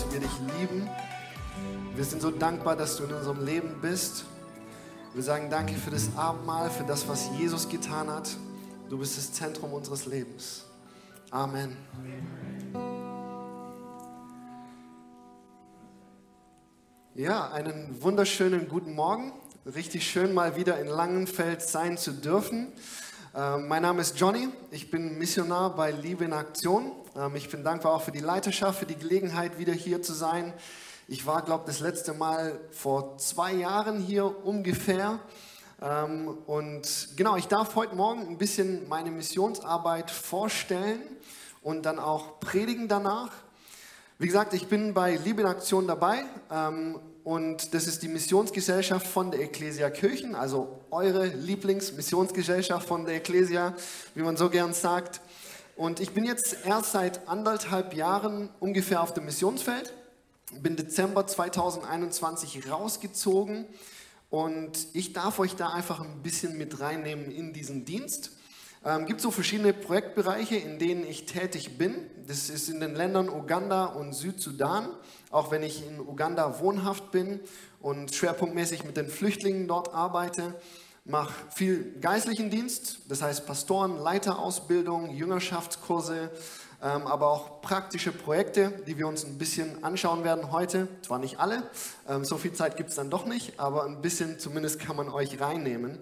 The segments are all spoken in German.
dass wir dich lieben. Wir sind so dankbar, dass du in unserem Leben bist. Wir sagen danke für das Abendmahl, für das, was Jesus getan hat. Du bist das Zentrum unseres Lebens. Amen. Ja, einen wunderschönen guten Morgen. Richtig schön mal wieder in Langenfeld sein zu dürfen. Ähm, mein Name ist Johnny, ich bin Missionar bei Liebe in Aktion. Ähm, ich bin dankbar auch für die Leiterschaft, für die Gelegenheit, wieder hier zu sein. Ich war, glaube ich, das letzte Mal vor zwei Jahren hier ungefähr. Ähm, und genau, ich darf heute Morgen ein bisschen meine Missionsarbeit vorstellen und dann auch predigen danach. Wie gesagt, ich bin bei Liebe in Aktion dabei und das ist die Missionsgesellschaft von der Ecclesia Kirchen, also eure Lieblingsmissionsgesellschaft von der Ecclesia, wie man so gern sagt. Und ich bin jetzt erst seit anderthalb Jahren ungefähr auf dem Missionsfeld, bin Dezember 2021 rausgezogen und ich darf euch da einfach ein bisschen mit reinnehmen in diesen Dienst. Ähm, gibt so verschiedene Projektbereiche, in denen ich tätig bin. Das ist in den Ländern Uganda und Südsudan, auch wenn ich in Uganda wohnhaft bin und schwerpunktmäßig mit den Flüchtlingen dort arbeite. Mache viel geistlichen Dienst, das heißt Pastoren, Leiterausbildung, Jüngerschaftskurse, ähm, aber auch praktische Projekte, die wir uns ein bisschen anschauen werden heute. Zwar nicht alle, ähm, so viel Zeit gibt es dann doch nicht, aber ein bisschen zumindest kann man euch reinnehmen.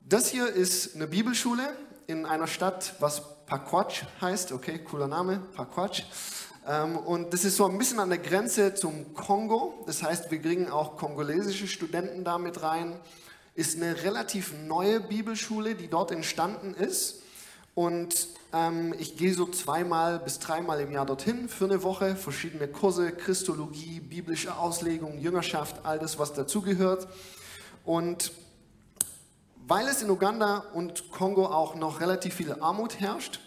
Das hier ist eine Bibelschule in einer Stadt, was Pakwatsch heißt. Okay, cooler Name, Pakwatsch. Ähm, und das ist so ein bisschen an der Grenze zum Kongo. Das heißt, wir kriegen auch kongolesische Studenten da mit rein. Ist eine relativ neue Bibelschule, die dort entstanden ist. Und ähm, ich gehe so zweimal bis dreimal im Jahr dorthin für eine Woche. Verschiedene Kurse, Christologie, biblische Auslegung, Jüngerschaft, all das, was dazugehört. Und weil es in Uganda und Kongo auch noch relativ viel Armut herrscht,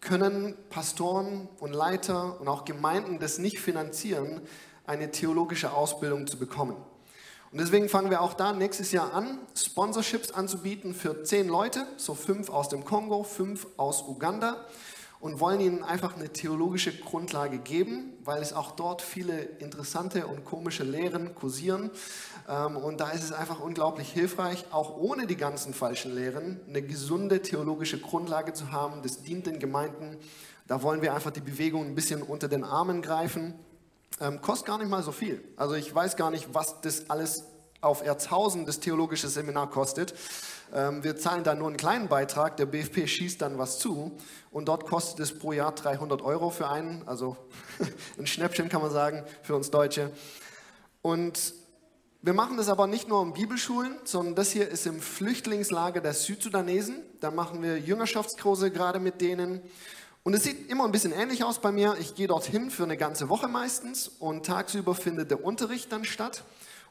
können Pastoren und Leiter und auch Gemeinden das nicht finanzieren, eine theologische Ausbildung zu bekommen. Und deswegen fangen wir auch da nächstes Jahr an, Sponsorships anzubieten für zehn Leute, so fünf aus dem Kongo, fünf aus Uganda und wollen ihnen einfach eine theologische Grundlage geben, weil es auch dort viele interessante und komische Lehren kursieren. Ähm, und da ist es einfach unglaublich hilfreich, auch ohne die ganzen falschen Lehren, eine gesunde theologische Grundlage zu haben. Das dient den Gemeinden. Da wollen wir einfach die Bewegung ein bisschen unter den Armen greifen. Ähm, kostet gar nicht mal so viel. Also ich weiß gar nicht, was das alles auf Erzhausen das theologische Seminar kostet. Ähm, wir zahlen da nur einen kleinen Beitrag, der BFP schießt dann was zu und dort kostet es pro Jahr 300 Euro für einen, also ein Schnäppchen kann man sagen für uns Deutsche. Und wir machen das aber nicht nur in Bibelschulen, sondern das hier ist im Flüchtlingslager der Südsudanesen. Da machen wir Jüngerschaftskurse gerade mit denen. Und es sieht immer ein bisschen ähnlich aus bei mir. Ich gehe dorthin für eine ganze Woche meistens und tagsüber findet der Unterricht dann statt.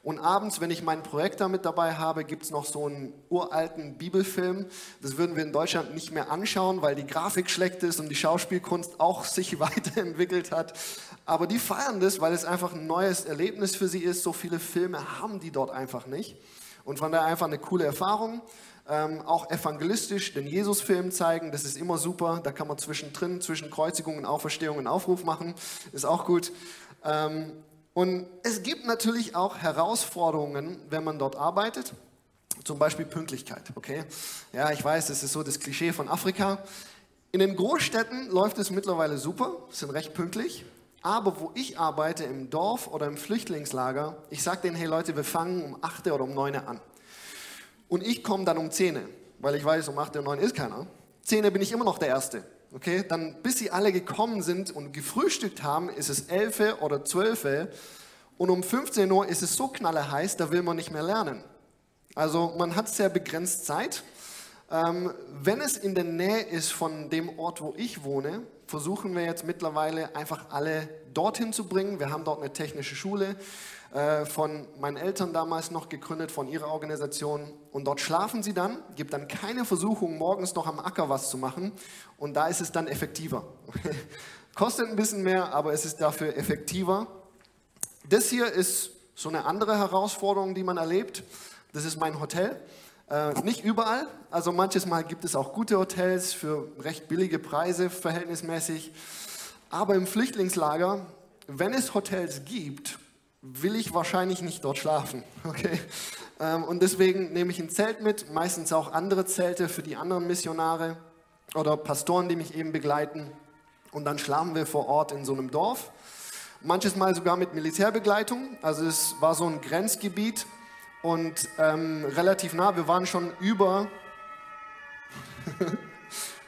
Und abends, wenn ich meinen Projektor mit dabei habe, gibt es noch so einen uralten Bibelfilm. Das würden wir in Deutschland nicht mehr anschauen, weil die Grafik schlecht ist und die Schauspielkunst auch sich weiterentwickelt hat. Aber die feiern das, weil es einfach ein neues Erlebnis für sie ist. So viele Filme haben die dort einfach nicht. Und von daher einfach eine coole Erfahrung. Ähm, auch evangelistisch den Jesus-Film zeigen, das ist immer super. Da kann man zwischendrin, zwischen Kreuzigung und Auferstehung einen Aufruf machen. Ist auch gut. Ähm, und es gibt natürlich auch Herausforderungen, wenn man dort arbeitet. Zum Beispiel Pünktlichkeit, okay? Ja, ich weiß, das ist so das Klischee von Afrika. In den Großstädten läuft es mittlerweile super, sind recht pünktlich. Aber wo ich arbeite, im Dorf oder im Flüchtlingslager, ich sage denen, hey Leute, wir fangen um 8 oder um 9 an. Und ich komme dann um 10, weil ich weiß, um 8 oder 9 ist keiner. 10 bin ich immer noch der Erste. Okay, dann bis sie alle gekommen sind und gefrühstückt haben, ist es 11 oder 12 und um 15 Uhr ist es so knallerheiß, da will man nicht mehr lernen. Also man hat sehr begrenzt Zeit. Ähm, wenn es in der Nähe ist von dem Ort, wo ich wohne, versuchen wir jetzt mittlerweile einfach alle dorthin zu bringen. Wir haben dort eine technische Schule äh, von meinen Eltern damals noch gegründet, von ihrer Organisation. Und dort schlafen sie dann, gibt dann keine Versuchung, morgens noch am Acker was zu machen. Und da ist es dann effektiver. Kostet ein bisschen mehr, aber es ist dafür effektiver. Das hier ist so eine andere Herausforderung, die man erlebt. Das ist mein Hotel. Äh, nicht überall, also manches Mal gibt es auch gute Hotels für recht billige Preise verhältnismäßig. Aber im Flüchtlingslager, wenn es Hotels gibt, will ich wahrscheinlich nicht dort schlafen. Okay? Ähm, und deswegen nehme ich ein Zelt mit, meistens auch andere Zelte für die anderen Missionare oder Pastoren, die mich eben begleiten. Und dann schlafen wir vor Ort in so einem Dorf. Manches Mal sogar mit Militärbegleitung. Also es war so ein Grenzgebiet und ähm, relativ nah. Wir waren schon über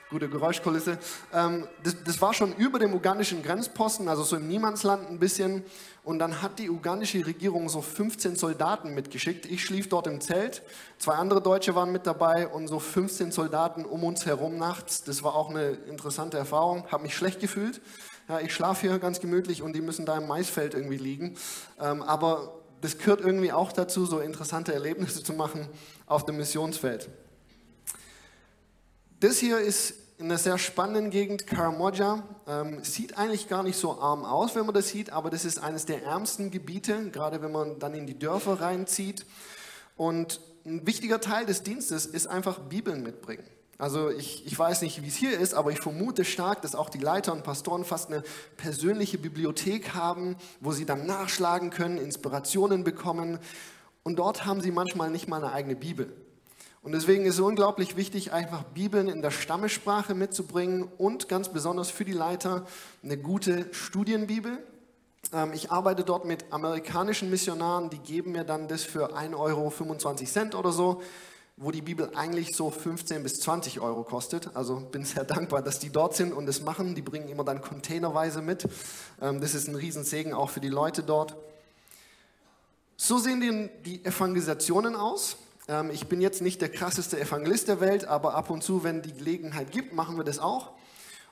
gute Geräuschkulisse. Ähm, das, das, war schon über dem ugandischen Grenzposten, also so im Niemandsland ein bisschen. Und dann hat die ugandische Regierung so 15 Soldaten mitgeschickt. Ich schlief dort im Zelt, zwei andere Deutsche waren mit dabei und so 15 Soldaten um uns herum nachts. Das war auch eine interessante Erfahrung, habe mich schlecht gefühlt. Ja, ich schlafe hier ganz gemütlich und die müssen da im Maisfeld irgendwie liegen. Ähm, aber das gehört irgendwie auch dazu, so interessante Erlebnisse zu machen auf dem Missionsfeld. Das hier ist in einer sehr spannenden Gegend, Karamoja. Ähm, sieht eigentlich gar nicht so arm aus, wenn man das sieht, aber das ist eines der ärmsten Gebiete, gerade wenn man dann in die Dörfer reinzieht. Und ein wichtiger Teil des Dienstes ist einfach Bibeln mitbringen. Also ich, ich weiß nicht, wie es hier ist, aber ich vermute stark, dass auch die Leiter und Pastoren fast eine persönliche Bibliothek haben, wo sie dann nachschlagen können, Inspirationen bekommen. Und dort haben sie manchmal nicht mal eine eigene Bibel. Und deswegen ist es unglaublich wichtig, einfach Bibeln in der Stammessprache mitzubringen und ganz besonders für die Leiter eine gute Studienbibel. Ähm, ich arbeite dort mit amerikanischen Missionaren, die geben mir dann das für 1,25 Euro oder so, wo die Bibel eigentlich so 15 bis 20 Euro kostet. Also bin sehr dankbar, dass die dort sind und das machen. Die bringen immer dann containerweise mit. Ähm, das ist ein Riesensegen auch für die Leute dort. So sehen die Evangelisationen aus. Ähm, ich bin jetzt nicht der krasseste Evangelist der Welt, aber ab und zu, wenn die Gelegenheit gibt, machen wir das auch.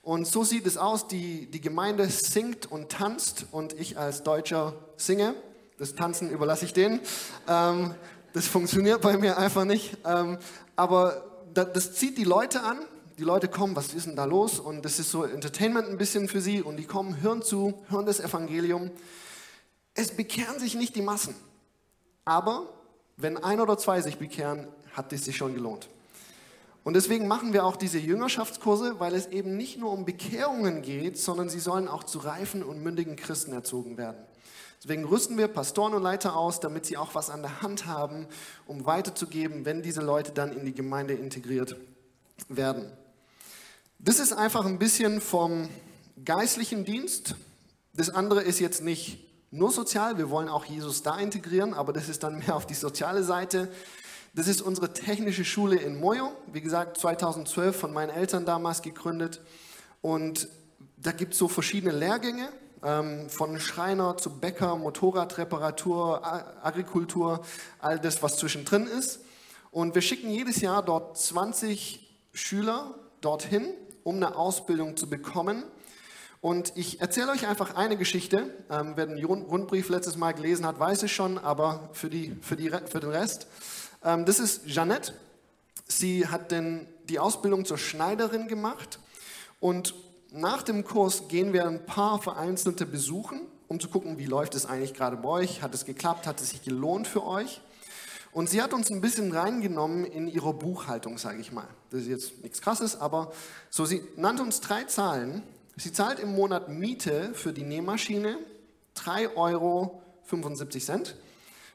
Und so sieht es aus, die, die Gemeinde singt und tanzt und ich als Deutscher singe. Das Tanzen überlasse ich denen. Ähm, das funktioniert bei mir einfach nicht. Ähm, aber das, zieht die Leute an. Die Leute kommen, was ist denn da los? Und das ist so Entertainment ein bisschen für sie. Und die kommen, hören zu, hören das Evangelium. Es bekehren sich nicht die Massen. Aber wenn ein oder zwei sich bekehren, hat es sich schon gelohnt. Und deswegen machen wir auch diese Jüngerschaftskurse, weil es eben nicht nur um Bekehrungen geht, sondern sie sollen auch zu reifen und mündigen Christen erzogen werden. Deswegen rüsten wir Pastoren und Leiter aus, damit sie auch was an der Hand haben, um weiterzugeben, wenn diese Leute dann in die Gemeinde integriert werden. Das ist einfach ein bisschen vom geistlichen Dienst. Das andere ist jetzt nicht nur sozial, wir wollen auch Jesus da integrieren, aber das ist dann mehr auf die soziale Seite. Das ist unsere technische Schule in Moyo, wie gesagt 2012 von meinen Eltern damals gegründet. Und da gibt es so verschiedene Lehrgänge, von Schreiner zu Bäcker, Motorradreparatur, Agrikultur, all das, was zwischendrin ist. Und wir schicken jedes Jahr dort 20 Schüler dorthin, um eine Ausbildung zu bekommen. Und ich erzähle euch einfach eine Geschichte. Ähm, wer den Rundbrief letztes Mal gelesen hat, weiß es schon, aber für, die, für, die, für den Rest. Ähm, das ist Jeannette. Sie hat den, die Ausbildung zur Schneiderin gemacht. Und nach dem Kurs gehen wir ein paar vereinzelte besuchen, um zu gucken, wie läuft es eigentlich gerade bei euch. Hat es geklappt? Hat es sich gelohnt für euch? Und sie hat uns ein bisschen reingenommen in ihre Buchhaltung, sage ich mal. Das ist jetzt nichts Krasses, aber so, sie nannte uns drei Zahlen Sie zahlt im Monat Miete für die Nähmaschine 3,75 Euro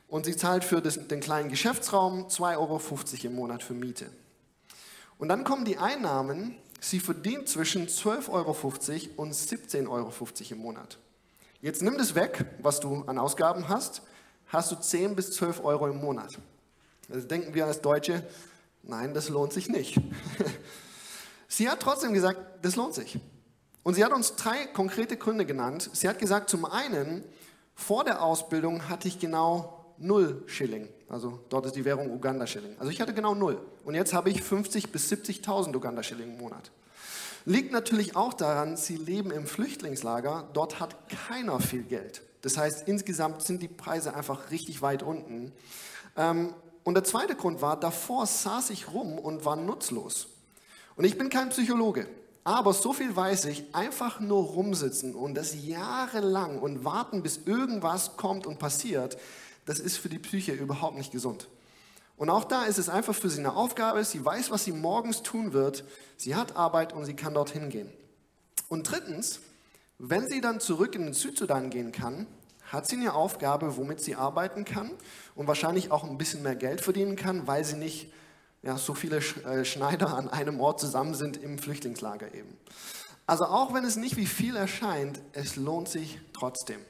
und sie zahlt für das, den kleinen Geschäftsraum 2,50 Euro im Monat für Miete. Und dann kommen die Einnahmen, sie verdient zwischen 12,50 Euro und 17,50 Euro im Monat. Jetzt nimm das weg, was du an Ausgaben hast, hast du 10 bis 12 Euro im Monat. Also denken wir als Deutsche, nein, das lohnt sich nicht. sie hat trotzdem gesagt, das lohnt sich. Und sie hat uns drei konkrete Gründe genannt. Sie hat gesagt, zum einen, vor der Ausbildung hatte ich genau null Schilling. Also dort ist die Währung Uganda-Schilling. Also ich hatte genau null. Und jetzt habe ich 50.000 bis 70.000 Uganda-Schilling im Monat. Liegt natürlich auch daran, sie leben im Flüchtlingslager. Dort hat keiner viel Geld. Das heißt, insgesamt sind die Preise einfach richtig weit unten. Ähm, und der zweite Grund war, davor saß ich rum und war nutzlos. Und ich bin kein Psychologe. Aber so viel weiß ich, einfach nur rumsitzen und das jahrelang und warten, bis irgendwas kommt und passiert, das ist für die Psyche überhaupt nicht gesund. Und auch da ist es einfach für sie eine Aufgabe. Sie weiß, was sie morgens tun wird. Sie hat Arbeit und sie kann dorthin gehen. Und drittens, wenn sie dann zurück in den Südsudan gehen kann, hat sie eine Aufgabe, womit sie arbeiten kann und wahrscheinlich auch ein bisschen mehr Geld verdienen kann, weil sie nicht ja, so viele äh, Schneider an einem Ort zusammen sind im Flüchtlingslager eben. Also auch wenn es nicht wie viel erscheint, es lohnt sich trotzdem.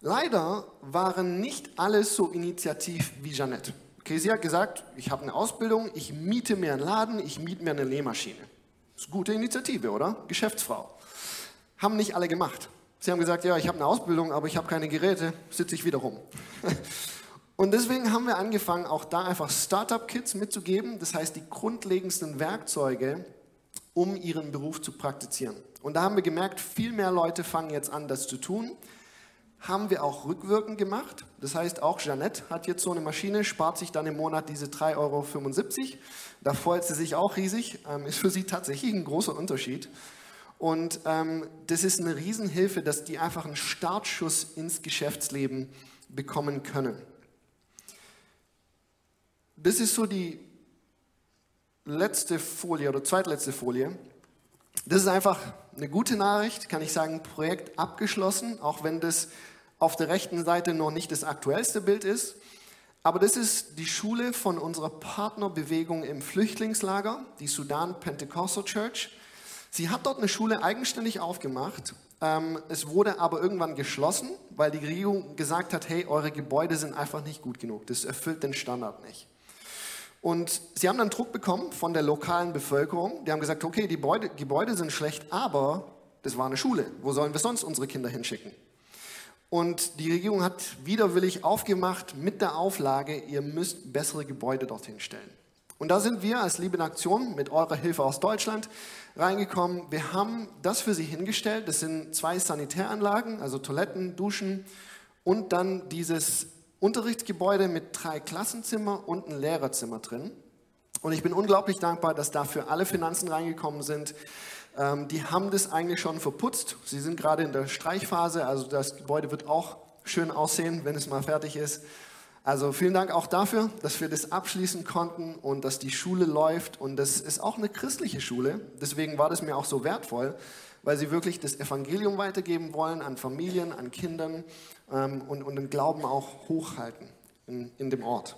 Leider waren nicht alle so initiativ wie Jeanette. Okay, sie hat gesagt, ich habe eine Ausbildung, ich miete mir einen Laden, ich miete mir eine Nähmaschine. Das ist eine gute Initiative, oder? Geschäftsfrau. Haben nicht alle gemacht. Sie haben gesagt, ja, ich habe eine Ausbildung, aber ich habe keine Geräte, sitze ich wieder rum. Und deswegen haben wir angefangen, auch da einfach Startup-Kits mitzugeben, das heißt die grundlegendsten Werkzeuge, um ihren Beruf zu praktizieren. Und da haben wir gemerkt, viel mehr Leute fangen jetzt an, das zu tun. Haben wir auch rückwirkend gemacht. Das heißt, auch Jeannette hat jetzt so eine Maschine, spart sich dann im Monat diese 3,75 Euro. Da freut sie sich auch riesig. Ähm, ist für sie tatsächlich ein großer Unterschied. Und ähm, das ist eine Riesenhilfe, dass die einfach einen Startschuss ins Geschäftsleben bekommen können. Das ist so die letzte Folie oder zweitletzte Folie. Das ist einfach eine gute Nachricht, kann ich sagen, Projekt abgeschlossen, auch wenn das auf der rechten Seite noch nicht das aktuellste Bild ist. Aber das ist die Schule von unserer Partnerbewegung im Flüchtlingslager, die Sudan Pentecostal Church. Sie hat dort eine Schule eigenständig aufgemacht. Ähm, es wurde aber irgendwann geschlossen, weil die Regierung gesagt hat, hey, eure Gebäude sind einfach nicht gut genug. Das erfüllt den Standard nicht. Und sie haben dann Druck bekommen von der lokalen Bevölkerung. Die haben gesagt, okay, die Gebäude, Gebäude sind schlecht, aber das war eine Schule. Wo sollen wir sonst unsere Kinder hinschicken? Und die Regierung hat widerwillig aufgemacht mit der Auflage, ihr müsst bessere Gebäude dorthin stellen. Und da sind wir als Liebe in Aktion mit eurer Hilfe aus Deutschland reingekommen. Wir haben das für sie hingestellt. Das sind zwei Sanitäranlagen, also Toiletten, Duschen und dann dieses Unterrichtsgebäude mit drei Klassenzimmer und ein Lehrerzimmer drin. Und ich bin unglaublich dankbar, dass dafür alle Finanzen reingekommen sind. Ähm, die haben das eigentlich schon verputzt. Sie sind gerade in der Streichphase, also das Gebäude wird auch schön aussehen, wenn es mal fertig ist. Also vielen Dank auch dafür, dass wir das abschließen konnten und dass die Schule läuft. Und das ist auch eine christliche Schule. Deswegen war das mir auch so wertvoll, weil sie wirklich das Evangelium weitergeben wollen an Familien, an Kindern ähm, und, und den Glauben auch hochhalten in, in dem Ort.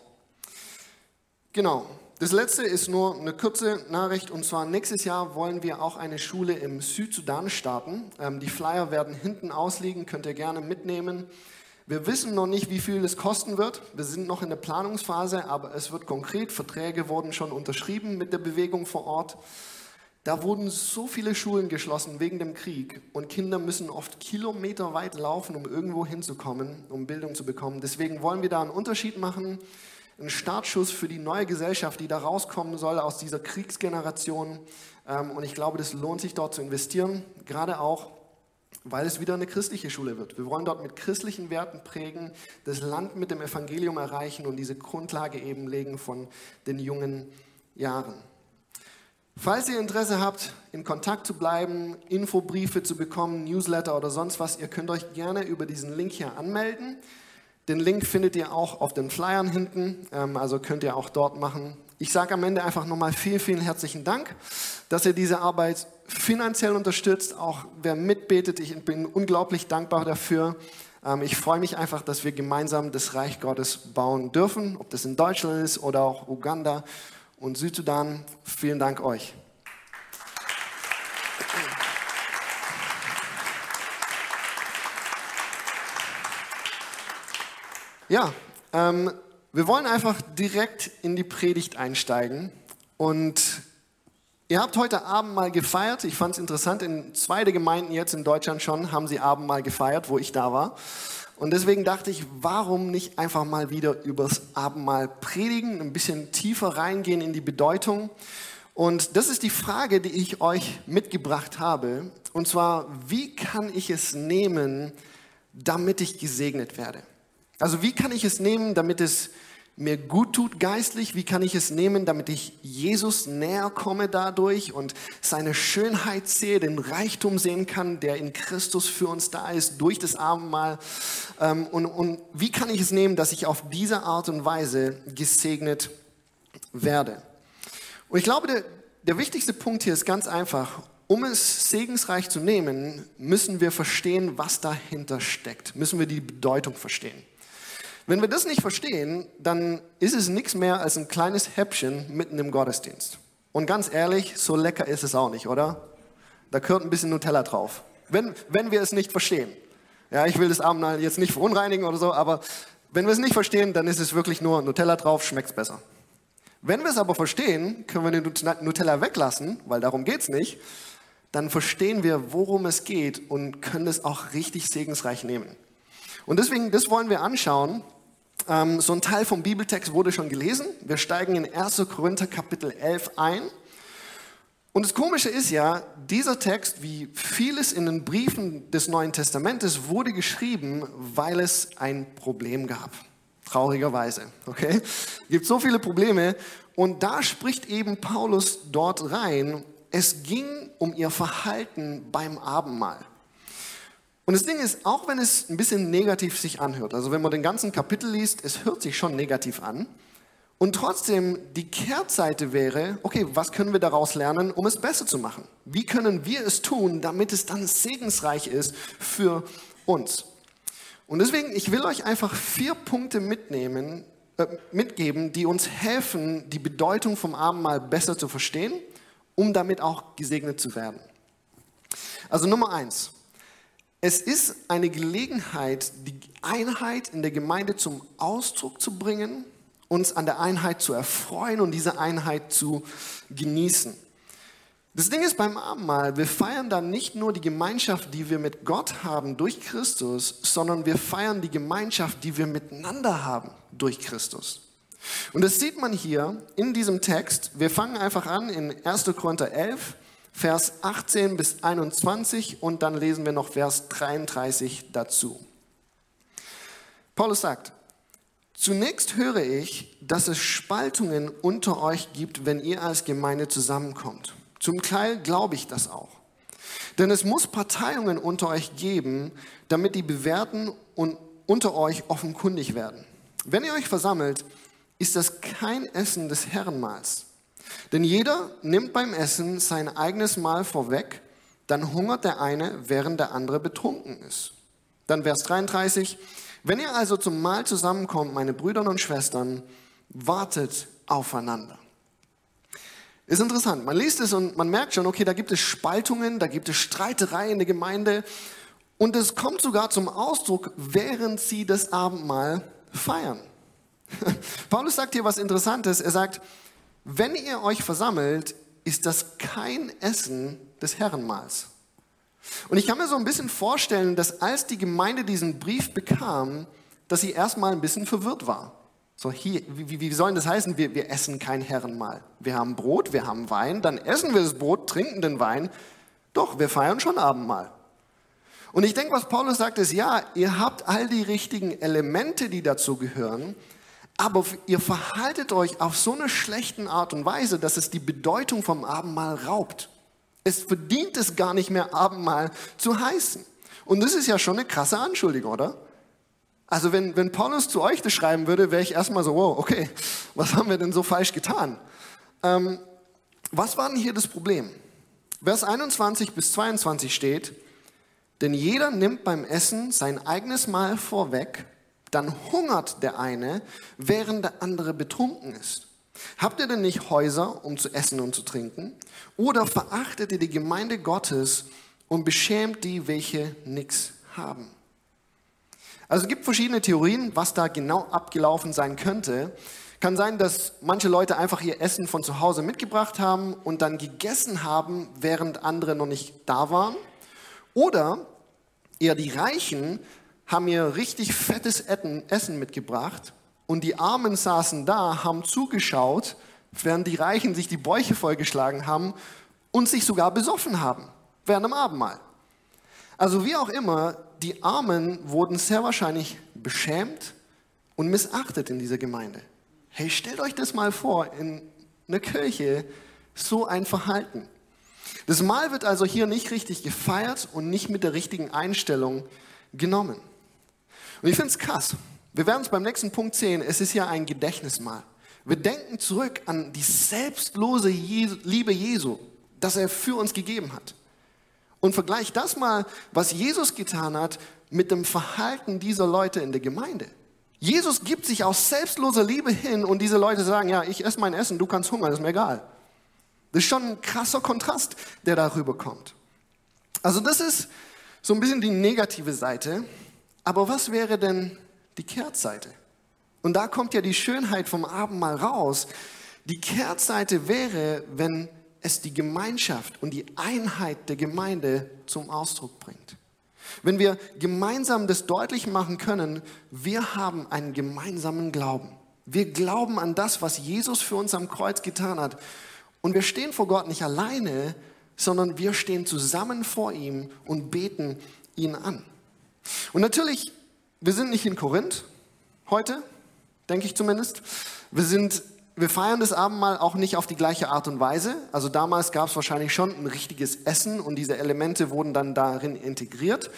Genau. Das letzte ist nur eine kurze Nachricht und zwar nächstes Jahr wollen wir auch eine Schule im Südsudan starten. Ähm, die Flyer werden hinten ausliegen, könnt ihr gerne mitnehmen. Wir wissen noch nicht, wie viel es kosten wird. Wir sind noch in der Planungsphase, aber es wird konkret. Verträge wurden schon unterschrieben mit der Bewegung vor Ort. Da wurden so viele Schulen geschlossen wegen dem Krieg und Kinder müssen oft kilometerweit laufen, um irgendwo hinzukommen, um Bildung zu bekommen. Deswegen wollen wir da einen Unterschied machen, einen Startschuss für die neue Gesellschaft, die da rauskommen soll aus dieser Kriegsgeneration. Ähm, und ich glaube, das lohnt sich dort zu investieren, gerade auch, weil es wieder eine christliche Schule wird. Wir wollen dort mit christlichen Werten prägen, das Land mit dem Evangelium erreichen und diese Grundlage eben legen von den jungen Jahren. Falls ihr Interesse habt, in Kontakt zu bleiben, Infobriefe zu bekommen, Newsletter oder sonst was, ihr könnt euch gerne über diesen Link hier anmelden. Den Link findet ihr auch auf den Flyern hinten, ähm, also könnt ihr auch dort machen. Ich sage am Ende einfach nochmal vielen, vielen herzlichen Dank, dass ihr diese Arbeit finanziell unterstützt, auch wer mitbetet. Ich bin unglaublich dankbar dafür. Ähm, ich freue mich einfach, dass wir gemeinsam das Reich Gottes bauen dürfen, ob das in Deutschland ist oder auch Uganda und Südsudan. Vielen Dank euch. Ja, ähm, wir wollen einfach direkt in die Predigt einsteigen. Und ihr habt heute Abend mal gefeiert. Ich fand es interessant, in zwei der Gemeinden jetzt in Deutschland schon haben sie Abend mal gefeiert, wo ich da war. Und deswegen dachte ich, warum nicht einfach mal wieder übers Abendmahl predigen, ein bisschen tiefer reingehen in die Bedeutung. Und das ist die Frage, die ich euch mitgebracht habe. Und zwar, wie kann ich es nehmen, damit ich gesegnet werde? Also wie kann ich es nehmen, damit es mir gut tut geistlich? Wie kann ich es nehmen, damit ich Jesus näher komme dadurch und seine Schönheit sehe, den Reichtum sehen kann, der in Christus für uns da ist, durch das Abendmahl? Ähm, und, und wie kann ich es nehmen, dass ich auf diese Art und Weise gesegnet werde? Und ich glaube, der, der wichtigste Punkt hier ist ganz einfach. Um es segensreich zu nehmen, müssen wir verstehen, was dahinter steckt. Müssen wir die Bedeutung verstehen. Wenn wir das nicht verstehen, dann ist es nichts mehr als ein kleines Häppchen mitten im Gottesdienst. Und ganz ehrlich, so lecker ist es auch nicht, oder? Da gehört ein bisschen Nutella drauf. Wenn, wenn wir es nicht verstehen. Ja, ich will das Abendmahl jetzt nicht verunreinigen oder so, aber wenn wir es nicht verstehen, dann ist es wirklich nur Nutella drauf, schmeckt es besser. Wenn wir es aber verstehen, können wir den Nutella weglassen, weil darum geht es nicht dann verstehen wir, worum es geht und können es auch richtig segensreich nehmen. Und deswegen, das wollen wir anschauen. Ähm, so ein Teil vom Bibeltext wurde schon gelesen. Wir steigen in 1. Korinther Kapitel 11 ein. Und das Komische ist ja, dieser Text, wie vieles in den Briefen des Neuen Testamentes, wurde geschrieben, weil es ein Problem gab. Traurigerweise, okay? Es gibt so viele Probleme und da spricht eben Paulus dort rein es ging um ihr Verhalten beim Abendmahl. Und das Ding ist, auch wenn es ein bisschen negativ sich anhört, also wenn man den ganzen Kapitel liest, es hört sich schon negativ an. Und trotzdem, die Kehrtseite wäre, okay, was können wir daraus lernen, um es besser zu machen? Wie können wir es tun, damit es dann segensreich ist für uns? Und deswegen, ich will euch einfach vier Punkte mitnehmen, äh, mitgeben, die uns helfen, die Bedeutung vom Abendmahl besser zu verstehen um damit auch gesegnet zu werden. Also Nummer eins. Es ist eine Gelegenheit, die Einheit in der Gemeinde zum Ausdruck zu bringen, uns an der Einheit zu erfreuen und diese Einheit zu genießen. Das Ding ist beim Abendmahl, wir feiern dann nicht nur die Gemeinschaft, die wir mit Gott haben durch Christus, sondern wir feiern die Gemeinschaft, die wir miteinander haben durch Christus. Und das sieht man hier in diesem Text. Wir fangen einfach an in 1. Korinther 11, Vers 18 bis 21 und dann lesen wir noch Vers 33 dazu. Paulus sagt, Zunächst höre ich, dass es Spaltungen unter euch gibt, wenn ihr als Gemeinde zusammenkommt. Zum Teil glaube ich das auch. Denn es muss Parteiungen unter euch geben, damit die Bewährten und unter euch offenkundig werden. Wenn ihr euch versammelt, ist das kein Essen des Herrenmahls. Denn jeder nimmt beim Essen sein eigenes Mahl vorweg, dann hungert der eine, während der andere betrunken ist. Dann Vers 33, wenn ihr also zum Mahl zusammenkommt, meine Brüder und Schwestern, wartet aufeinander. Ist interessant, man liest es und man merkt schon, okay, da gibt es Spaltungen, da gibt es Streiterei in der Gemeinde und es kommt sogar zum Ausdruck, während sie das Abendmahl feiern. Paulus sagt hier was Interessantes. Er sagt, wenn ihr euch versammelt, ist das kein Essen des Herrenmahls. Und ich kann mir so ein bisschen vorstellen, dass als die Gemeinde diesen Brief bekam, dass sie erstmal ein bisschen verwirrt war. So, hier, wie, wie soll das heißen? Wir, wir essen kein Herrenmahl. Wir haben Brot, wir haben Wein, dann essen wir das Brot, trinken den Wein. Doch, wir feiern schon Abendmahl. Und ich denke, was Paulus sagt, ist, ja, ihr habt all die richtigen Elemente, die dazu gehören, aber ihr verhaltet euch auf so eine schlechten Art und Weise, dass es die Bedeutung vom Abendmahl raubt. Es verdient es gar nicht mehr, Abendmahl zu heißen. Und das ist ja schon eine krasse Anschuldigung, oder? Also wenn, wenn Paulus zu euch das schreiben würde, wäre ich erstmal so, wow, okay, was haben wir denn so falsch getan? Ähm, was war denn hier das Problem? Vers 21 bis 22 steht, denn jeder nimmt beim Essen sein eigenes Mahl vorweg dann hungert der eine, während der andere betrunken ist. Habt ihr denn nicht Häuser, um zu essen und zu trinken? Oder verachtet ihr die Gemeinde Gottes und beschämt die, welche nichts haben? Also es gibt verschiedene Theorien, was da genau abgelaufen sein könnte. Kann sein, dass manche Leute einfach ihr Essen von zu Hause mitgebracht haben und dann gegessen haben, während andere noch nicht da waren. Oder eher die Reichen haben mir richtig fettes Essen mitgebracht und die Armen saßen da, haben zugeschaut, während die Reichen sich die Bäuche vollgeschlagen haben und sich sogar besoffen haben während dem Abendmahl. Also wie auch immer, die Armen wurden sehr wahrscheinlich beschämt und missachtet in dieser Gemeinde. Hey, stellt euch das mal vor, in einer Kirche so ein Verhalten. Das Mahl wird also hier nicht richtig gefeiert und nicht mit der richtigen Einstellung genommen. Und ich finde es krass. Wir werden es beim nächsten Punkt sehen. Es ist ja ein Gedächtnismahl. Wir denken zurück an die selbstlose Liebe Jesu, das er für uns gegeben hat. Und vergleicht das mal, was Jesus getan hat, mit dem Verhalten dieser Leute in der Gemeinde. Jesus gibt sich aus selbstloser Liebe hin und diese Leute sagen, ja, ich esse mein Essen, du kannst hungern, ist mir egal. Das ist schon ein krasser Kontrast, der darüber kommt. Also das ist so ein bisschen die negative Seite. Aber was wäre denn die Kehrtseite? Und da kommt ja die Schönheit vom Abendmahl raus. Die Kehrtseite wäre, wenn es die Gemeinschaft und die Einheit der Gemeinde zum Ausdruck bringt. Wenn wir gemeinsam das deutlich machen können, wir haben einen gemeinsamen Glauben. Wir glauben an das, was Jesus für uns am Kreuz getan hat. Und wir stehen vor Gott nicht alleine, sondern wir stehen zusammen vor ihm und beten ihn an. Und natürlich, wir sind nicht in Korinth heute, denke ich zumindest. Wir sind wir feiern das Abendmahl auch nicht auf die gleiche Art und Weise. Also damals gab es wahrscheinlich schon ein richtiges Essen und diese Elemente wurden dann darin integriert.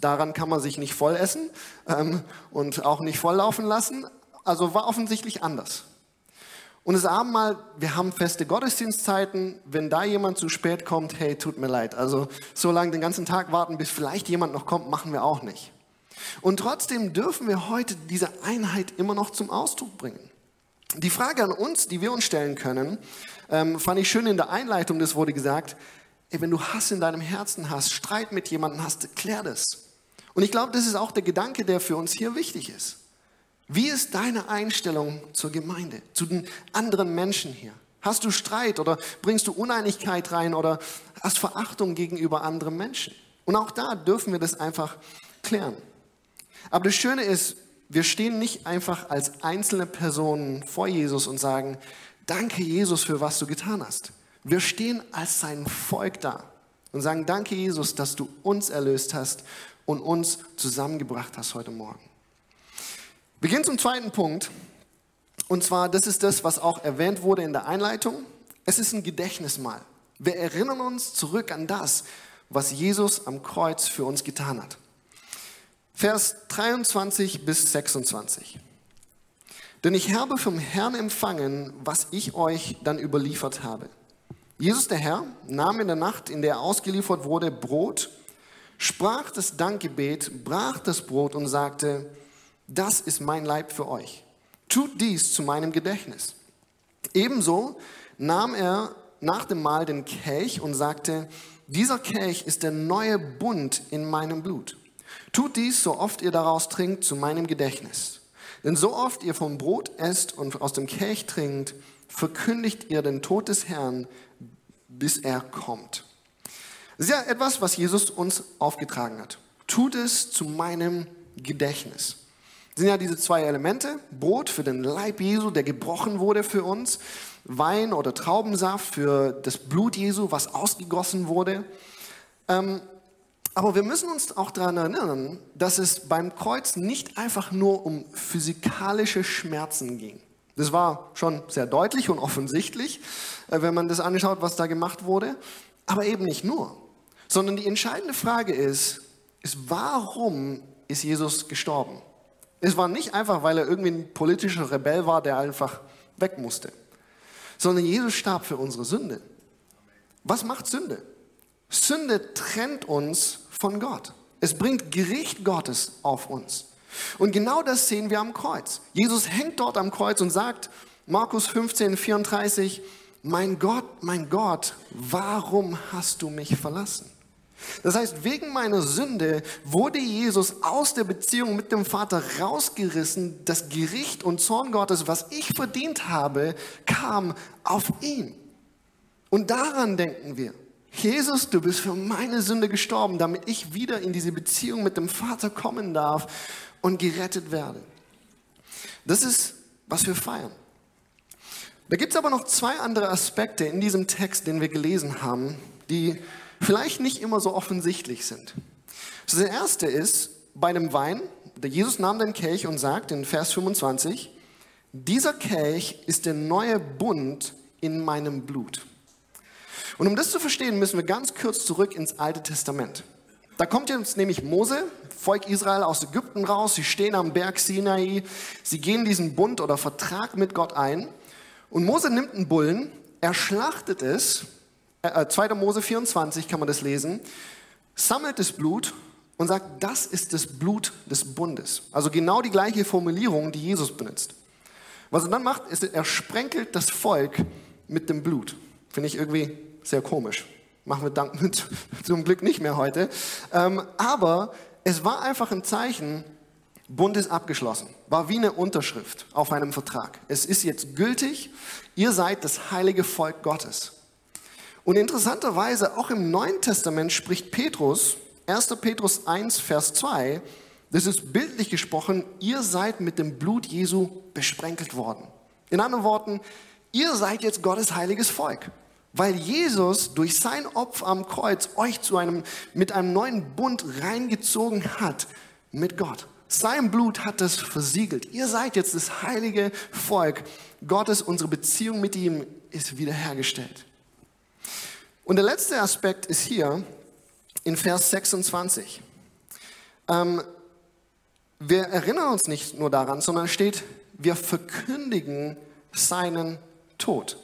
Daran kann man sich nicht voll essen ähm, und auch nicht volllaufen lassen. Also war offensichtlich anders. Und das Abendmahl, wir haben feste Gottesdienstzeiten. Wenn da jemand zu spät kommt, hey, tut mir leid. Also so lange den ganzen Tag warten, bis vielleicht jemand noch kommt, machen wir auch nicht. Und trotzdem dürfen wir heute diese Einheit immer noch zum Ausdruck bringen. Die Frage an uns, die wir uns stellen können, ähm, fand ich schön in der Einleitung, das wurde gesagt, ey, wenn du Hass in deinem Herzen hast, Streit mit jemandem hast, klär das. Und ich glaube, das ist auch der Gedanke, der für uns hier wichtig ist. Wie ist deine Einstellung zur Gemeinde, zu den anderen Menschen hier? Hast du Streit oder bringst du Uneinigkeit rein oder hast Verachtung gegenüber anderen Menschen? Und auch da dürfen wir das einfach klären. Aber das Schöne ist, wir stehen nicht einfach als einzelne Personen vor Jesus und sagen, danke Jesus für was du getan hast. Wir stehen als sein Volk da und sagen, danke Jesus, dass du uns erlöst hast und uns zusammengebracht hast heute Morgen. Wir gehen zum zweiten Punkt. Und zwar, das ist das, was auch erwähnt wurde in der Einleitung. Es ist ein Gedächtnismal. Wir erinnern uns zurück an das, was Jesus am Kreuz für uns getan hat. Vers 23 bis 26. Denn ich habe vom Herrn empfangen, was ich euch dann überliefert habe. Jesus der Herr nahm in der Nacht, in der er ausgeliefert wurde, Brot, sprach das Dankgebet, brach das Brot und sagte, das ist mein Leib für euch. Tut dies zu meinem Gedächtnis. Ebenso nahm er nach dem Mahl den Kelch und sagte, dieser Kelch ist der neue Bund in meinem Blut. Tut dies, so oft ihr daraus trinkt, zu meinem Gedächtnis. Denn so oft ihr vom Brot esst und aus dem Kelch trinkt, verkündigt ihr den Tod des Herrn, bis er kommt. Das ist ja etwas, was Jesus uns aufgetragen hat. Tut es zu meinem Gedächtnis. Sind ja diese zwei Elemente. Brot für den Leib Jesu, der gebrochen wurde für uns. Wein oder Traubensaft für das Blut Jesu, was ausgegossen wurde. Ähm, aber wir müssen uns auch daran erinnern, dass es beim Kreuz nicht einfach nur um physikalische Schmerzen ging. Das war schon sehr deutlich und offensichtlich, äh, wenn man das anschaut, was da gemacht wurde. Aber eben nicht nur. Sondern die entscheidende Frage ist, ist warum ist Jesus gestorben? Es war nicht einfach, weil er irgendwie ein politischer Rebell war, der einfach weg musste. Sondern Jesus starb für unsere Sünde. Was macht Sünde? Sünde trennt uns von Gott. Es bringt Gericht Gottes auf uns. Und genau das sehen wir am Kreuz. Jesus hängt dort am Kreuz und sagt, Markus 15, 34, mein Gott, mein Gott, warum hast du mich verlassen? Das heißt, wegen meiner Sünde wurde Jesus aus der Beziehung mit dem Vater rausgerissen. Das Gericht und Zorn Gottes, was ich verdient habe, kam auf ihn. Und daran denken wir. Jesus, du bist für meine Sünde gestorben, damit ich wieder in diese Beziehung mit dem Vater kommen darf und gerettet werde. Das ist, was wir feiern. Da gibt es aber noch zwei andere Aspekte in diesem Text, den wir gelesen haben, die vielleicht nicht immer so offensichtlich sind. Das erste ist bei dem Wein, der Jesus nahm den Kelch und sagt in Vers 25, dieser Kelch ist der neue Bund in meinem Blut. Und um das zu verstehen, müssen wir ganz kurz zurück ins Alte Testament. Da kommt jetzt nämlich Mose, Volk Israel aus Ägypten raus, sie stehen am Berg Sinai, sie gehen diesen Bund oder Vertrag mit Gott ein und Mose nimmt einen Bullen, er schlachtet es, äh, 2. Äh, Mose 24 kann man das lesen, sammelt das Blut und sagt, das ist das Blut des Bundes. Also genau die gleiche Formulierung, die Jesus benutzt. Was er dann macht, ist, er sprenkelt das Volk mit dem Blut. Finde ich irgendwie sehr komisch. Machen wir Dank mit, zum Glück nicht mehr heute. Ähm, aber es war einfach ein Zeichen, Bund ist abgeschlossen. War wie eine Unterschrift auf einem Vertrag. Es ist jetzt gültig. Ihr seid das heilige Volk Gottes. Und interessanterweise, auch im Neuen Testament spricht Petrus, 1. Petrus 1, Vers 2, das ist bildlich gesprochen, ihr seid mit dem Blut Jesu besprenkelt worden. In anderen Worten, ihr seid jetzt Gottes heiliges Volk. Weil Jesus durch sein Opfer am Kreuz euch zu einem, mit einem neuen Bund reingezogen hat mit Gott. Sein Blut hat das versiegelt. Ihr seid jetzt das heilige Volk Gottes. Unsere Beziehung mit ihm ist wiederhergestellt. Und der letzte Aspekt ist hier in Vers 26. Ähm, wir erinnern uns nicht nur daran, sondern steht, wir verkündigen seinen Tod.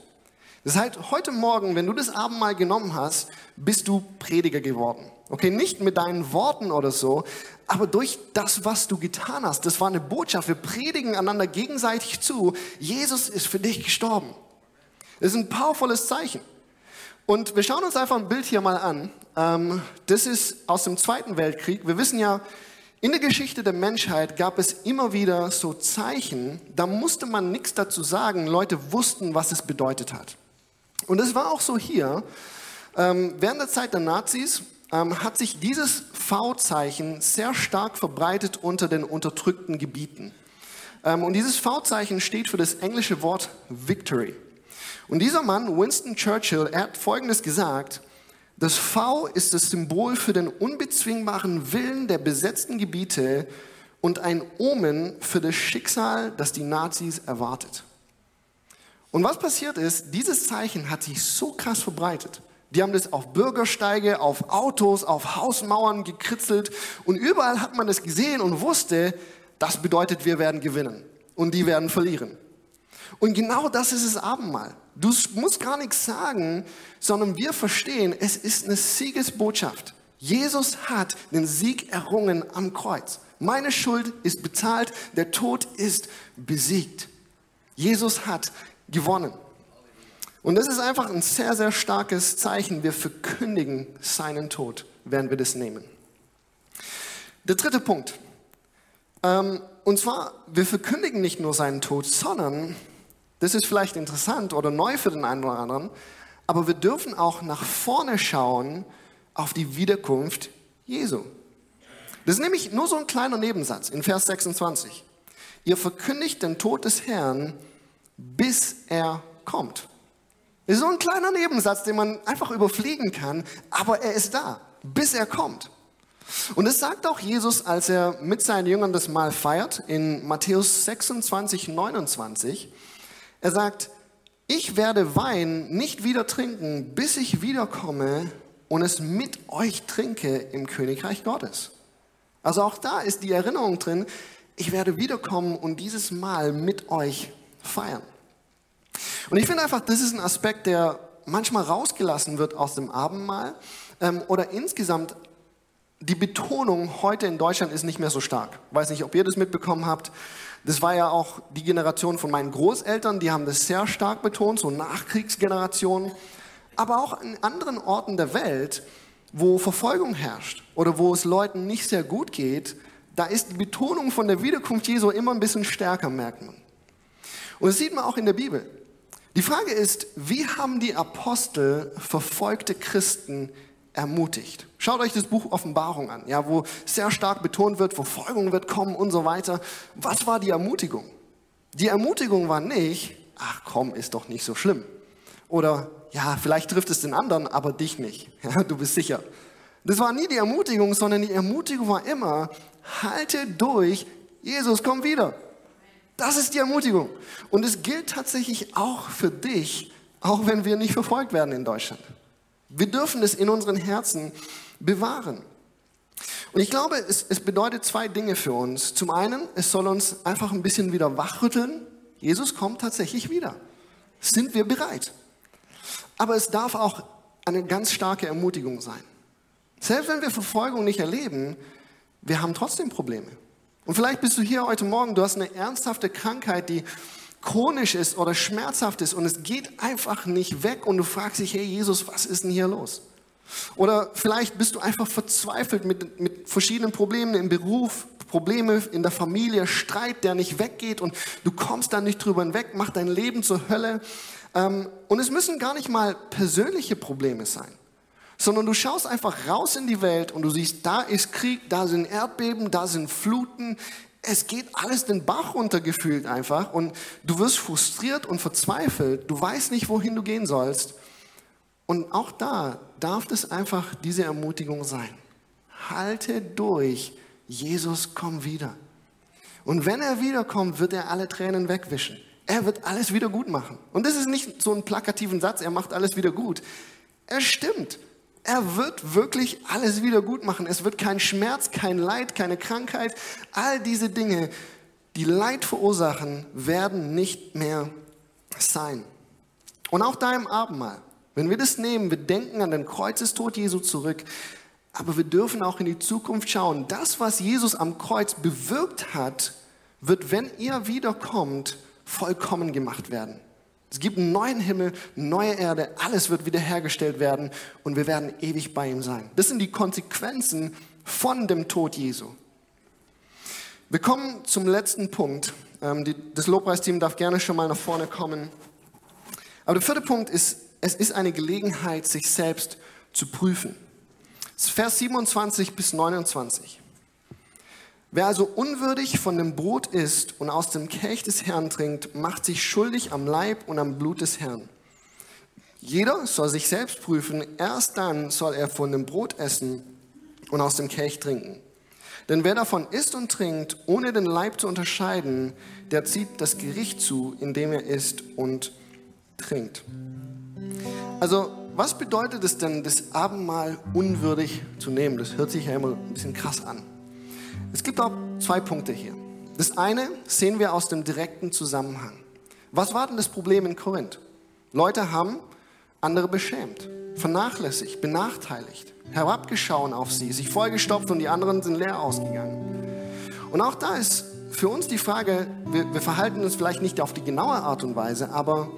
Das heißt, heute Morgen, wenn du das Abendmahl genommen hast, bist du Prediger geworden. Okay, nicht mit deinen Worten oder so, aber durch das, was du getan hast. Das war eine Botschaft. Wir predigen einander gegenseitig zu. Jesus ist für dich gestorben. Das ist ein powervolles Zeichen. Und wir schauen uns einfach ein Bild hier mal an. Ähm, das ist aus dem Zweiten Weltkrieg. Wir wissen ja, in der Geschichte der Menschheit gab es immer wieder so Zeichen, da musste man nichts dazu sagen. Leute wussten, was es bedeutet hat. Und es war auch so hier. Ähm, während der Zeit der Nazis ähm, hat sich dieses V-Zeichen sehr stark verbreitet unter den unterdrückten Gebieten. Und dieses V-Zeichen steht für das englische Wort Victory. Und dieser Mann, Winston Churchill, er hat Folgendes gesagt. Das V ist das Symbol für den unbezwingbaren Willen der besetzten Gebiete und ein Omen für das Schicksal, das die Nazis erwartet. Und was passiert ist, dieses Zeichen hat sich so krass verbreitet. Die haben das auf Bürgersteige, auf Autos, auf Hausmauern gekritzelt und überall hat man es gesehen und wusste, das bedeutet, wir werden gewinnen und die werden verlieren. Und genau das ist das Abendmahl. Du musst gar nichts sagen, sondern wir verstehen, es ist eine Siegesbotschaft. Jesus hat den Sieg errungen am Kreuz. Meine Schuld ist bezahlt, der Tod ist besiegt. Jesus hat gewonnen. Und das ist einfach ein sehr, sehr starkes Zeichen. Wir verkündigen seinen Tod, werden wir das nehmen. Der dritte Punkt. Ähm, und zwar, wir verkündigen nicht nur seinen Tod, sondern, das ist vielleicht interessant oder neu für den einen oder anderen, aber wir dürfen auch nach vorne schauen auf die Wiederkunft Jesu. Das ist nämlich nur so ein kleiner Nebensatz in Vers 26. Ihr verkündigt den Tod des Herrn, bis er kommt. Das ist so ein kleiner Nebensatz, den man einfach überfliegen kann, aber er ist da, bis er kommt. Und es sagt auch Jesus, als er mit seinen Jüngern das Mahl feiert, in Matthäus 26, 29. Er sagt, ich werde Wein nicht wieder trinken, bis ich wiederkomme und es mit euch trinke im Königreich Gottes. Also auch da ist die Erinnerung drin, ich werde wiederkommen und dieses Mal mit euch feiern. Und ich finde einfach, das ist ein Aspekt, der manchmal rausgelassen wird aus dem Abendmahl ähm, oder insgesamt die Betonung heute in Deutschland ist nicht mehr so stark. Weiß nicht, ob ihr das mitbekommen habt. Das war ja auch die Generation von meinen Großeltern, die haben das sehr stark betont, so Nachkriegsgenerationen. Aber auch in anderen Orten der Welt, wo Verfolgung herrscht oder wo es Leuten nicht sehr gut geht, da ist die Betonung von der Wiederkunft Jesu immer ein bisschen stärker, merkt man. Und das sieht man auch in der Bibel. Die Frage ist, wie haben die Apostel verfolgte Christen ermutigt? Schaut euch das Buch Offenbarung an, ja, wo sehr stark betont wird, Verfolgung wird kommen und so weiter. Was war die Ermutigung? Die Ermutigung war nicht, ach komm, ist doch nicht so schlimm. Oder ja, vielleicht trifft es den anderen, aber dich nicht. Ja, du bist sicher. Das war nie die Ermutigung, sondern die Ermutigung war immer, halte durch, Jesus kommt wieder. Das ist die Ermutigung. Und es gilt tatsächlich auch für dich, auch wenn wir nicht verfolgt werden in Deutschland. Wir dürfen es in unseren Herzen bewahren. Und ich glaube, es, es bedeutet zwei Dinge für uns. Zum einen, es soll uns einfach ein bisschen wieder wachrütteln. Jesus kommt tatsächlich wieder. Sind wir bereit? Aber es darf auch eine ganz starke Ermutigung sein. Selbst wenn wir Verfolgung nicht erleben, wir haben trotzdem Probleme. Und vielleicht bist du hier heute Morgen, du hast eine ernsthafte Krankheit, die chronisch ist oder schmerzhaft ist und es geht einfach nicht weg und du fragst dich, hey Jesus, was ist denn hier los? Oder vielleicht bist du einfach verzweifelt mit, mit verschiedenen Problemen im Beruf, Probleme in der Familie, Streit, der nicht weggeht und du kommst da nicht drüber hinweg, macht dein Leben zur Hölle. Ähm, und es müssen gar nicht mal persönliche Probleme sein sondern du schaust einfach raus in die Welt und du siehst, da ist Krieg, da sind Erdbeben, da sind Fluten. Es geht alles den Bach runtergefühlt einfach und du wirst frustriert und verzweifelt. Du weißt nicht, wohin du gehen sollst. Und auch da darf es einfach diese Ermutigung sein. Halte durch. Jesus kommt wieder. Und wenn er wiederkommt, wird er alle Tränen wegwischen. Er wird alles wieder gut machen. Und das ist nicht so ein plakativen Satz, er macht alles wieder gut. Er stimmt. Er wird wirklich alles wieder gut machen. Es wird kein Schmerz, kein Leid, keine Krankheit. All diese Dinge, die Leid verursachen, werden nicht mehr sein. Und auch da im Abendmahl, wenn wir das nehmen, wir denken an den Kreuzestod Jesu zurück, aber wir dürfen auch in die Zukunft schauen. Das, was Jesus am Kreuz bewirkt hat, wird, wenn er wiederkommt, vollkommen gemacht werden. Es gibt einen neuen Himmel, eine neue Erde, alles wird wiederhergestellt werden und wir werden ewig bei ihm sein. Das sind die Konsequenzen von dem Tod Jesu. Wir kommen zum letzten Punkt. Ähm, das Lobpreisteam darf gerne schon mal nach vorne kommen. Aber der vierte Punkt ist, es ist eine Gelegenheit, sich selbst zu prüfen. Vers 27 bis 29. Wer also unwürdig von dem Brot isst und aus dem Kelch des Herrn trinkt, macht sich schuldig am Leib und am Blut des Herrn. Jeder soll sich selbst prüfen, erst dann soll er von dem Brot essen und aus dem Kelch trinken. Denn wer davon isst und trinkt, ohne den Leib zu unterscheiden, der zieht das Gericht zu, indem er isst und trinkt. Also, was bedeutet es denn, das Abendmahl unwürdig zu nehmen? Das hört sich ja immer ein bisschen krass an. Es gibt auch zwei Punkte hier. Das eine sehen wir aus dem direkten Zusammenhang. Was war denn das Problem in Korinth? Leute haben andere beschämt, vernachlässigt, benachteiligt, herabgeschaut auf sie, sich vollgestopft und die anderen sind leer ausgegangen. Und auch da ist für uns die Frage, wir, wir verhalten uns vielleicht nicht auf die genaue Art und Weise, aber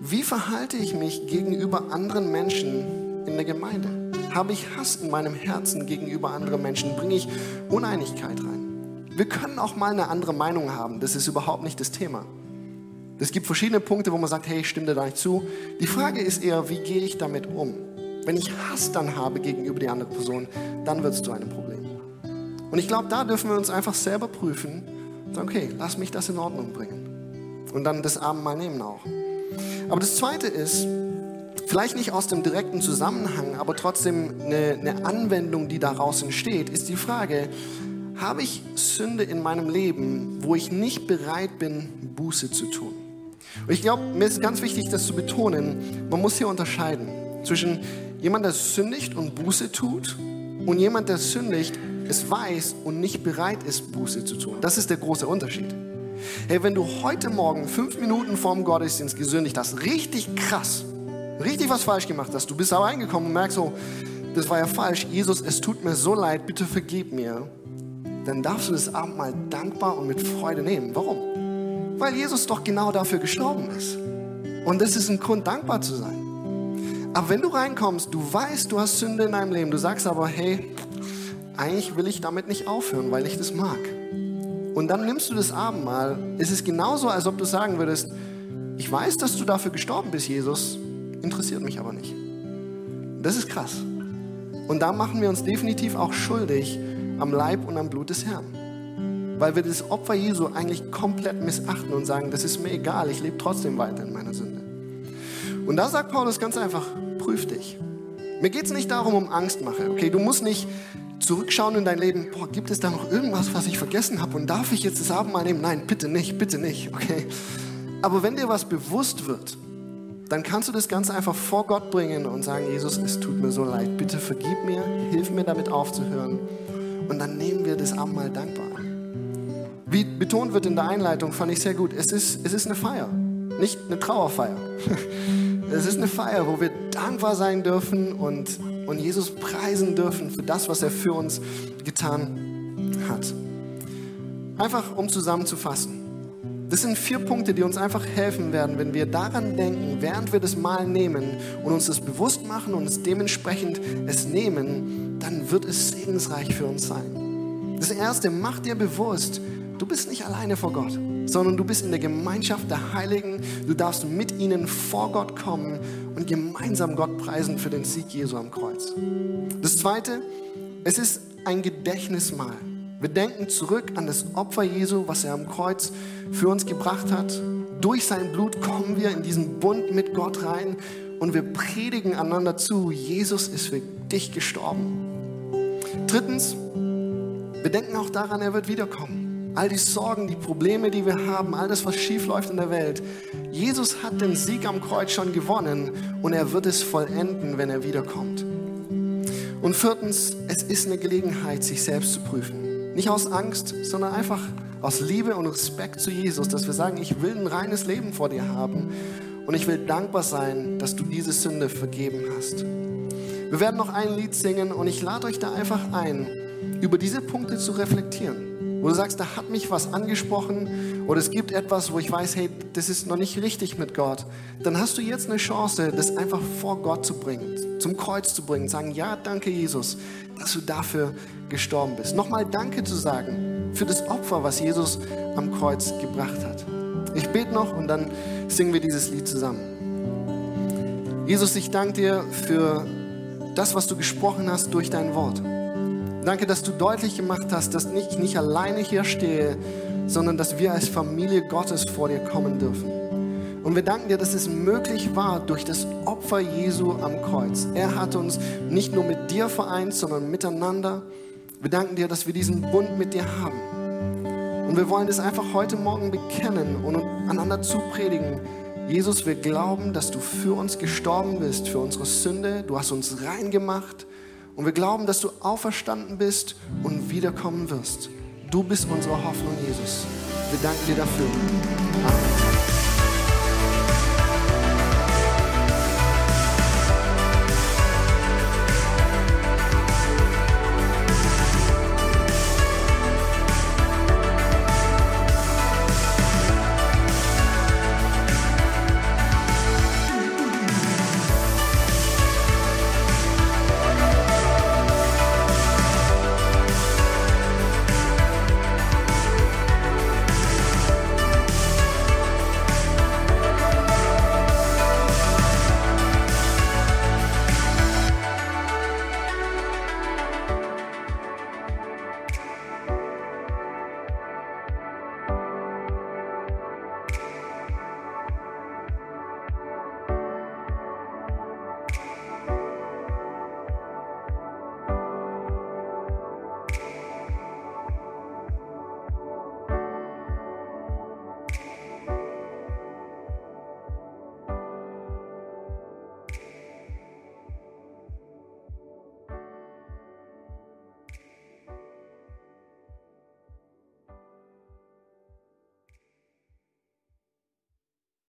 wie verhalte ich mich gegenüber anderen Menschen in der Gemeinde? Habe ich Hass in meinem Herzen gegenüber anderen Menschen? Bringe ich Uneinigkeit rein? Wir können auch mal eine andere Meinung haben. Das ist überhaupt nicht das Thema. Es gibt verschiedene Punkte, wo man sagt, hey, ich stimme dir da nicht zu. Die Frage ist eher, wie gehe ich damit um? Wenn ich Hass dann habe gegenüber die andere Person, dann wird es zu einem Problem. Und ich glaube, da dürfen wir uns einfach selber prüfen sagen, okay, lass mich das in Ordnung bringen. Und dann das Abendmahl nehmen auch. Aber das Zweite ist, vielleicht nicht aus dem direkten Zusammenhang, aber trotzdem eine, eine Anwendung, die daraus entsteht, ist die Frage, habe ich Sünde in meinem Leben, wo ich nicht bereit bin, Buße zu tun? Und ich glaube, mir ist ganz wichtig, das zu betonen, man muss hier unterscheiden zwischen jemand, der sündigt und Buße tut und jemand, der sündigt, es weiß und nicht bereit ist, Buße zu tun. Das ist der große Unterschied. Hey, wenn du heute Morgen fünf Minuten vorm Gottesdienst gesündigt hast, richtig krass, richtig was falsch gemacht hast, du bist aber reingekommen und merkst so, das war ja falsch, Jesus, es tut mir so leid, bitte vergib mir, dann darfst du das Abendmahl dankbar und mit Freude nehmen. Warum? Weil Jesus doch genau dafür gestorben ist. Und das ist ein Grund, dankbar zu sein. Aber wenn du reinkommst, du weißt, du hast Sünde in deinem Leben, du sagst aber, hey, eigentlich will ich damit nicht aufhören, weil ich das mag. Und dann nimmst du das Abendmahl. Es ist genauso, als ob du sagen würdest, ich weiß, dass du dafür gestorben bist, Jesus, interessiert mich aber nicht. Das ist krass. Und da machen wir uns definitiv auch schuldig am Leib und am Blut des Herrn. Weil wir das Opfer Jesu eigentlich komplett missachten und sagen, das ist mir egal, ich lebe trotzdem weiter in meiner Sünde. Und da sagt Paulus ganz einfach, prüf dich. Mir geht es nicht darum, um Angstmache. Okay, du musst nicht zurückschauen in dein Leben, boah, gibt es da noch irgendwas, was ich vergessen habe und darf ich jetzt das Abendmahl nehmen? Nein, bitte nicht, bitte nicht, okay? Aber wenn dir was bewusst wird, dann kannst du das Ganze einfach vor Gott bringen und sagen, Jesus, es tut mir so leid, bitte vergib mir, hilf mir damit aufzuhören. Und dann nehmen wir das Abendmahl dankbar an. Wie betont wird in der Einleitung, fand ich sehr gut, es ist, es ist eine Feier, nicht eine Trauerfeier. Es ist eine Feier, wo wir dankbar sein dürfen und, und Jesus preisen dürfen für das, was er für uns getan hat. Einfach um zusammenzufassen. Das sind vier Punkte, die uns einfach helfen werden, wenn wir daran denken, während wir das Mal nehmen und uns das bewusst machen und es dementsprechend es nehmen, dann wird es segensreich für uns sein. Das erste, mach dir bewusst, du bist nicht alleine vor Gott sondern du bist in der Gemeinschaft der Heiligen. Du darfst mit ihnen vor Gott kommen und gemeinsam Gott preisen für den Sieg Jesu am Kreuz. Das Zweite, es ist ein Gedächtnismal. Wir denken zurück an das Opfer Jesu, was er am Kreuz für uns gebracht hat. Durch sein Blut kommen wir in diesen Bund mit Gott rein und wir predigen einander zu, Jesus ist für dich gestorben. Drittens, wir denken auch daran, er wird wiederkommen all die Sorgen, die Probleme, die wir haben, all das, was schief läuft in der Welt. Jesus hat den Sieg am Kreuz schon gewonnen und er wird es vollenden, wenn er wiederkommt. Und viertens, es ist eine Gelegenheit, sich selbst zu prüfen. Nicht aus Angst, sondern einfach aus Liebe und Respekt zu Jesus, dass wir sagen, ich will ein reines Leben vor dir haben und ich will dankbar sein, dass du diese Sünde vergeben hast. Wir werden noch ein Lied singen und ich lade euch da einfach ein, über diese Punkte zu reflektieren wo du sagst, da hat mich was angesprochen oder es gibt etwas, wo ich weiß, hey, das ist noch nicht richtig mit Gott, dann hast du jetzt eine Chance, das einfach vor Gott zu bringen, zum Kreuz zu bringen, sagen, ja, danke Jesus, dass du dafür gestorben bist. Nochmal Danke zu sagen für das Opfer, was Jesus am Kreuz gebracht hat. Ich bete noch und dann singen wir dieses Lied zusammen. Jesus, ich danke dir für das, was du gesprochen hast durch dein Wort. Danke, dass du deutlich gemacht hast, dass ich nicht alleine hier stehe, sondern dass wir als Familie Gottes vor dir kommen dürfen. Und wir danken dir, dass es möglich war durch das Opfer Jesu am Kreuz. Er hat uns nicht nur mit dir vereint, sondern miteinander. Wir danken dir, dass wir diesen Bund mit dir haben. Und wir wollen das einfach heute Morgen bekennen und einander zupredigen. Jesus, wir glauben, dass du für uns gestorben bist, für unsere Sünde. Du hast uns rein gemacht. Und wir glauben, dass du auferstanden bist und wiederkommen wirst. Du bist unsere Hoffnung, Jesus. Wir danken dir dafür. Amen.